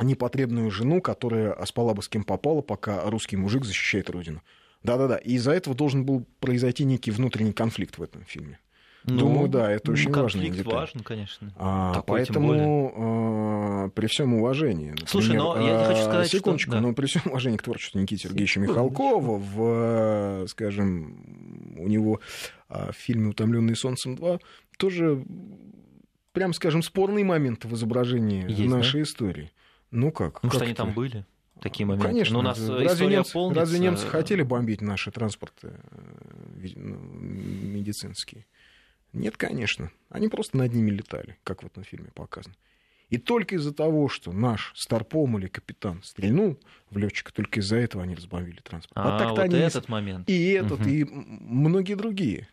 непотребную жену, которая спала бы с кем попала, пока русский мужик защищает Родину. Да-да-да. И из-за этого должен был произойти некий внутренний конфликт в этом фильме. Ну, Думаю, да, это очень важно. Конфликт важен, конечно. А, поэтому а, при всем уважении. Например, Слушай, но я хочу сказать, секундочку, что... но при всем уважении к творчеству Никиты Сергеевича Михалкова, в, скажем, у него а, в фильме «Утомленный солнцем 2» тоже, прям скажем, спорный момент в изображении Есть, нашей да? истории. Ну как? Ну, как что они там были? Такие моменты. Конечно. Но у нас разве, немцы, полнится... разве немцы хотели бомбить наши транспорты э, ну, медицинские? Нет, конечно. Они просто над ними летали, как в этом фильме показано. И только из-за того, что наш старпом или капитан стрельнул в летчика, только из-за этого они разбомбили транспорт. А, а так вот они... этот момент. И этот, угу. и многие другие.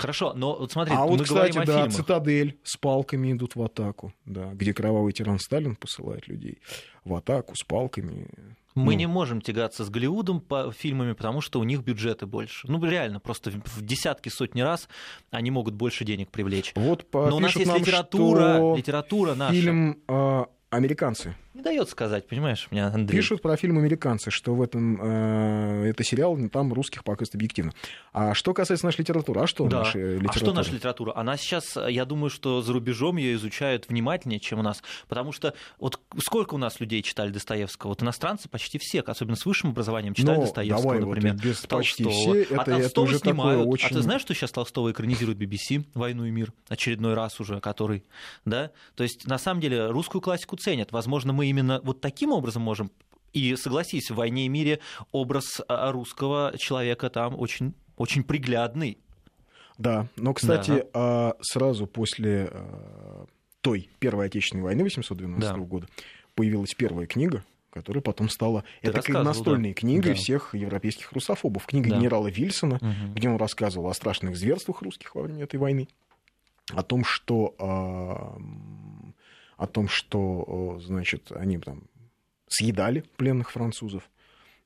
Хорошо, но вот смотри, а мы вот, кстати, говорим о да, фильмах. цитадель с палками идут в атаку, да, где кровавый тиран Сталин посылает людей в атаку с палками. Мы ну. не можем тягаться с Голливудом по фильмами, потому что у них бюджеты больше. Ну, реально, просто в десятки, сотни раз они могут больше денег привлечь. Вот Но у нас есть нам, литература, литература наша. Фильм э, «Американцы» Не дает сказать, понимаешь, меня Андрей. Пишут про фильм «Американцы», что в этом э, это сериал, там русских показывают объективно. А что касается нашей литературы, а что да. наша литература? А что наша литература? Она сейчас, я думаю, что за рубежом ее изучают внимательнее, чем у нас. Потому что вот сколько у нас людей читали Достоевского? Вот иностранцы почти все, особенно с высшим образованием, читали Но Достоевского, давай, например. Вот без почти все, это, а Толстого это уже снимают. Очень... А ты знаешь, что сейчас Толстого экранизирует BBC «Войну и мир» очередной раз уже, который, да? То есть, на самом деле, русскую классику ценят. Возможно, мы именно вот таким образом можем и согласись, в «Войне и мире» образ а, русского человека там очень, очень приглядный. Да, но, кстати, да. сразу после а, той Первой Отечественной войны 812 да. года появилась первая книга, которая потом стала... Ты это настольной да. книгой да. всех европейских русофобов. Книга да. генерала Вильсона, угу. где он рассказывал о страшных зверствах русских во время этой войны, о том, что... о том, что, значит, они там съедали пленных французов.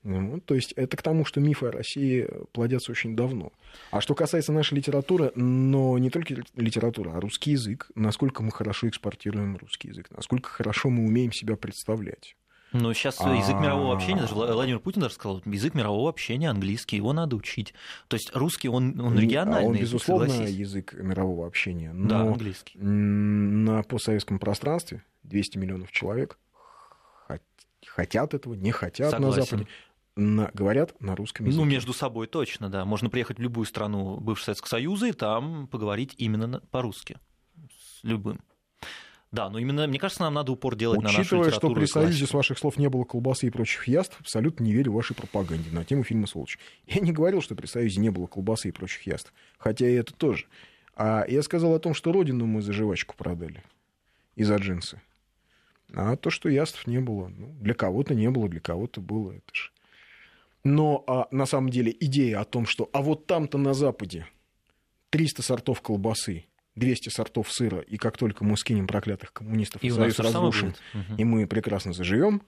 Ну, то есть это к тому, что мифы о России плодятся очень давно. А что касается нашей литературы, но не только литература, а русский язык, насколько мы хорошо экспортируем русский язык, насколько хорошо мы умеем себя представлять. Но сейчас язык мирового общения, даже Владимир Путин даже сказал, язык мирового общения английский, его надо учить. То есть русский, он, он региональный. Он, безусловно, язык, язык мирового общения. Но да, английский. На постсоветском пространстве 200 миллионов человек хотят этого, не хотят Согласен. на Западе. На, говорят на русском языке. Ну, между собой точно, да. Можно приехать в любую страну бывшего Советского Союза и там поговорить именно по-русски. С любым. Да, но именно, мне кажется, нам надо упор делать Учитывая, на нашу литературу что при Союзе, с ваших слов, не было колбасы и прочих яств, абсолютно не верю вашей пропаганде на тему фильма «Сволочь». Я не говорил, что при Союзе не было колбасы и прочих яств, хотя и это тоже. А я сказал о том, что родину мы за жвачку продали и за джинсы. А то, что яств не было, ну, для кого-то не было, для кого-то было, это же. Но а, на самом деле идея о том, что а вот там-то на Западе 300 сортов колбасы, 200 сортов сыра, и как только мы скинем проклятых коммунистов, и Союз разрушим, угу. и мы прекрасно заживем,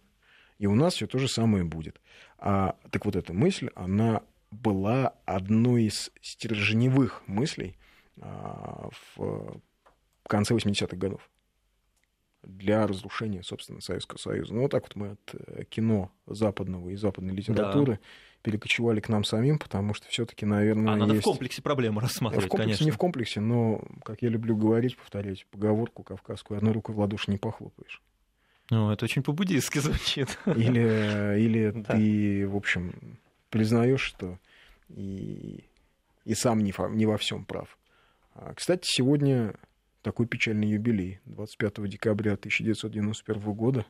и у нас все то же самое будет. А, так вот эта мысль, она была одной из стержневых мыслей а, в конце 80-х годов для разрушения, собственно, Советского Союза. Ну, вот так вот мы от э, кино западного и западной литературы да. перекочевали к нам самим, потому что все-таки, наверное, а надо есть... в комплексе проблемы рассматривать, в комплексе, конечно. Не в комплексе, но, как я люблю говорить, повторять поговорку кавказскую, одной рукой в ладоши не похлопаешь. Ну, это очень по-буддистски звучит. Или, или да. ты, в общем, признаешь, что и, и сам не, не во всем прав. А, кстати, сегодня такой печальный юбилей. 25 декабря 1991 года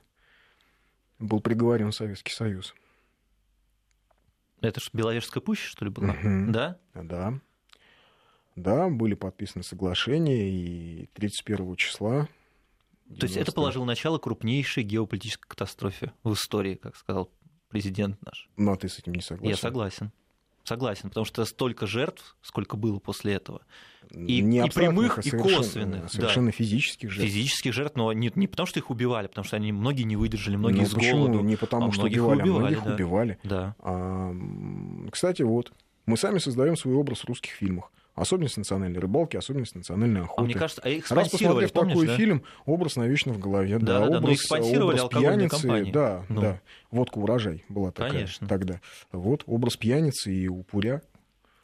был приговорен Советский Союз. Это что, Беловежская пуща, что ли, была? Мгм. Да? Да. Да, были подписаны соглашения, и 31 числа... То есть это 90 положило начало крупнейшей геополитической катастрофе в истории, как сказал президент наш. Ну, а ты с этим не согласен? Я согласен. Согласен, потому что столько жертв, сколько было после этого. И- Не и прямых, а и совершенно- косвенных, да. Совершенно физических жертв. Физических жертв, но не, не потому, что их убивали, потому что они многие не выдержали, многие Ну, с почему? голоду. Не потому, а что многих убивали, а убивали, многих да. убивали. Да. А, кстати, вот, мы сами создаем свой образ в русских фильмах. Особенность национальной рыбалки, особенность национальной охоты. А мне кажется, а их Раз спонсировали, посмотрев помнишь, такой да? фильм, образ навечно в голове. Да, Да-да-да, но образ, их спонсировали образ алкогольные пьяницы, компании. Да, Ну. да. Водка урожай была такая Конечно. тогда. Вот образ пьяницы и упыря.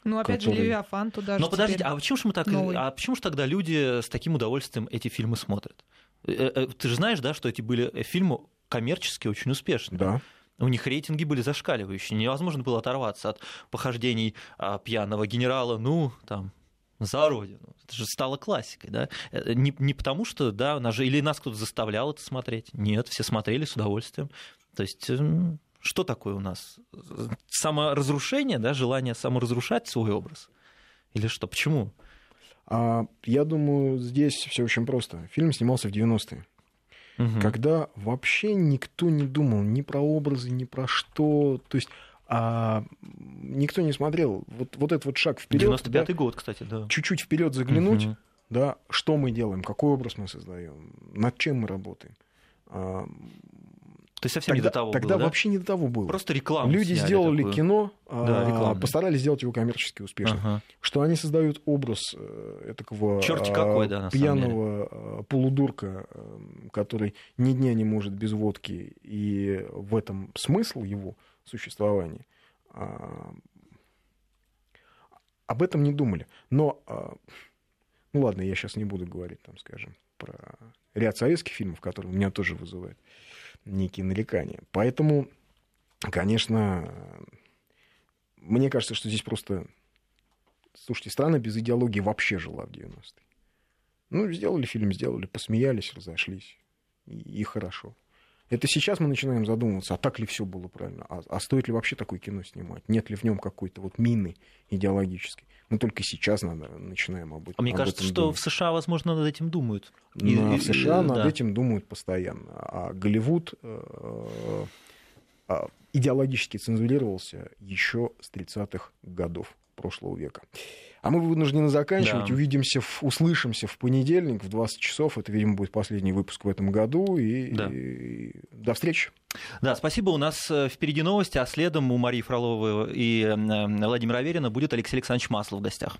Ну, опять же, который- Левиафан туда же Но подождите, теперь. а почему ж мы так, новый. а почему ж тогда люди с таким удовольствием эти фильмы смотрят? Э, э, Ты же знаешь, да, что эти были э, фильмы коммерчески очень успешные. Да. У них рейтинги были зашкаливающие. Невозможно было оторваться от похождений а, пьяного генерала, ну, там, за родину. Это же стало классикой, да? Э, Не, не потому что, да, нас же, или нас кто-то заставлял это смотреть. Нет, все смотрели с удовольствием. То есть, м, что такое у нас? Саморазрушение, да, желание саморазрушать свой образ? Или что? Почему? А, я думаю, здесь все очень просто. Фильм снимался в 90-е. Мгм. когда вообще никто не думал ни про образы, ни про что. То есть а, никто не смотрел. Вот, вот этот вот шаг вперед. 95-й год, кстати, да. Чуть-чуть вперед заглянуть, Мгм. да, что мы делаем, какой образ мы создаем, над чем мы работаем. А, То есть совсем тогда не до того тогда было, да? вообще не до того было. Просто рекламу Люди сняли сделали такую. кино, Да, а, рекламное. постарались сделать его коммерчески успешным. Ага. Что они создают образ э, такого Чёрти а, какой, да, пьяного а, полудурка, э, который ни дня не может без водки, и в этом смысл его существования. Об этом не думали. Но, ну ладно, я сейчас не буду говорить, там, скажем, про ряд советских фильмов, которые у меня тоже вызывают некие нарекания. Поэтому, конечно, мне кажется, что здесь просто... Слушайте, страна без идеологии вообще жила в 90-е. Ну, сделали фильм, сделали, посмеялись, разошлись. И, и хорошо. Это сейчас мы начинаем задумываться, а так ли все было правильно? А, а стоит ли вообще такое кино снимать? Нет ли в нем какой-то вот мины идеологической? Мы только сейчас надо, начинаем об этом А мне об кажется, этом что думать. в США, возможно, над этим думают. И- и- в США и- над да. этим думают постоянно. А Голливуд э, а, идеологически цензурировался еще с 30-х годов прошлого века. А мы вынуждены заканчивать. Да. Увидимся, в- услышимся в понедельник в 20 часов. Это, видимо, будет последний выпуск в этом году. И, Да. и до встречи. Да, спасибо. У нас э, впереди новости, а следом у Марии Фроловой и э, Владимира Аверина будет Алексей Александрович Маслов в гостях.